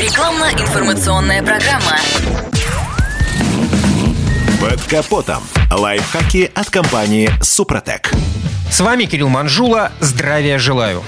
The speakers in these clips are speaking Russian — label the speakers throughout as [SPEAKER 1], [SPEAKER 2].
[SPEAKER 1] Рекламно-информационная программа.
[SPEAKER 2] Под капотом. Лайфхаки от компании «Супротек».
[SPEAKER 3] С вами Кирилл Манжула. Здравия желаю.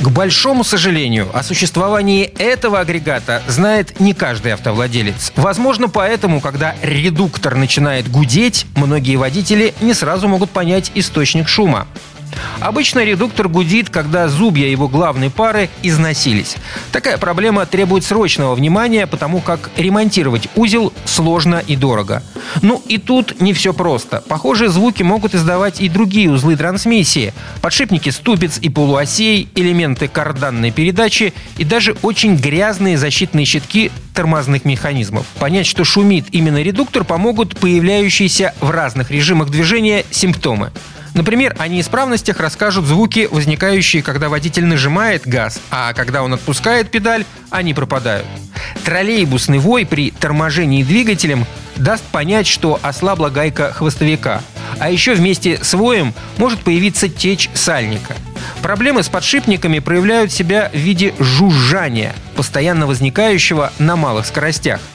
[SPEAKER 3] К большому сожалению, о существовании этого агрегата знает не каждый автовладелец. Возможно, поэтому, когда редуктор начинает гудеть, многие водители не сразу могут понять источник шума. Обычно редуктор гудит, когда зубья его главной пары износились. Такая проблема требует срочного внимания, потому как ремонтировать узел сложно и дорого. Ну и тут не все просто. Похожие звуки могут издавать и другие узлы трансмиссии. Подшипники ступиц и полуосей, элементы карданной передачи и даже очень грязные защитные щитки тормозных механизмов. Понять, что шумит именно редуктор, помогут появляющиеся в разных режимах движения симптомы. Например, о неисправностях расскажут звуки, возникающие, когда водитель нажимает газ, а когда он отпускает педаль, они пропадают. Троллейбусный вой при торможении двигателем даст понять, что ослабла гайка хвостовика. А еще вместе с воем может появиться течь сальника. Проблемы с подшипниками проявляют себя в виде жужжания, постоянно возникающего на малых скоростях –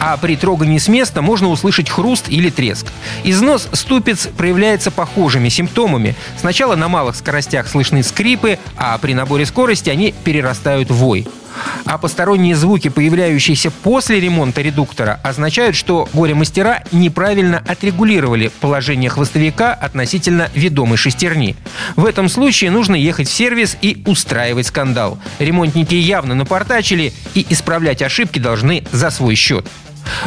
[SPEAKER 3] а при трогании с места можно услышать хруст или треск. Износ ступиц проявляется похожими симптомами. Сначала на малых скоростях слышны скрипы, а при наборе скорости они перерастают в вой. А посторонние звуки, появляющиеся после ремонта редуктора, означают, что горе-мастера неправильно отрегулировали положение хвостовика относительно ведомой шестерни. В этом случае нужно ехать в сервис и устраивать скандал. Ремонтники явно напортачили и исправлять ошибки должны за свой счет.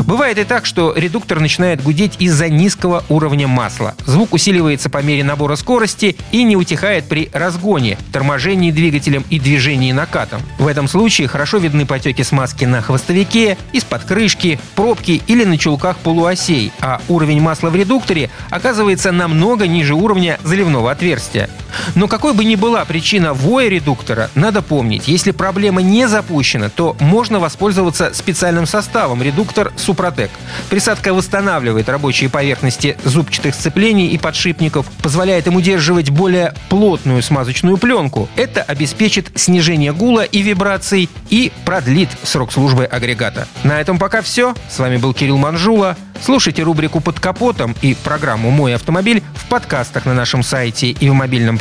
[SPEAKER 3] Бывает и так, что редуктор начинает гудеть из-за низкого уровня масла. Звук усиливается по мере набора скорости и не утихает при разгоне, торможении двигателем и движении накатом. В этом случае хорошо видны потеки смазки на хвостовике, из-под крышки, пробки или на чулках полуосей, а уровень масла в редукторе оказывается намного ниже уровня заливного отверстия. Но какой бы ни была причина воя редуктора, надо помнить, если проблема не запущена, то можно воспользоваться специальным составом редуктор Супротек. Присадка восстанавливает рабочие поверхности зубчатых сцеплений и подшипников, позволяет им удерживать более плотную смазочную пленку. Это обеспечит снижение гула и вибраций и продлит срок службы агрегата. На этом пока все. С вами был Кирилл Манжула. Слушайте рубрику «Под капотом» и программу «Мой автомобиль» в подкастах на нашем сайте и в мобильном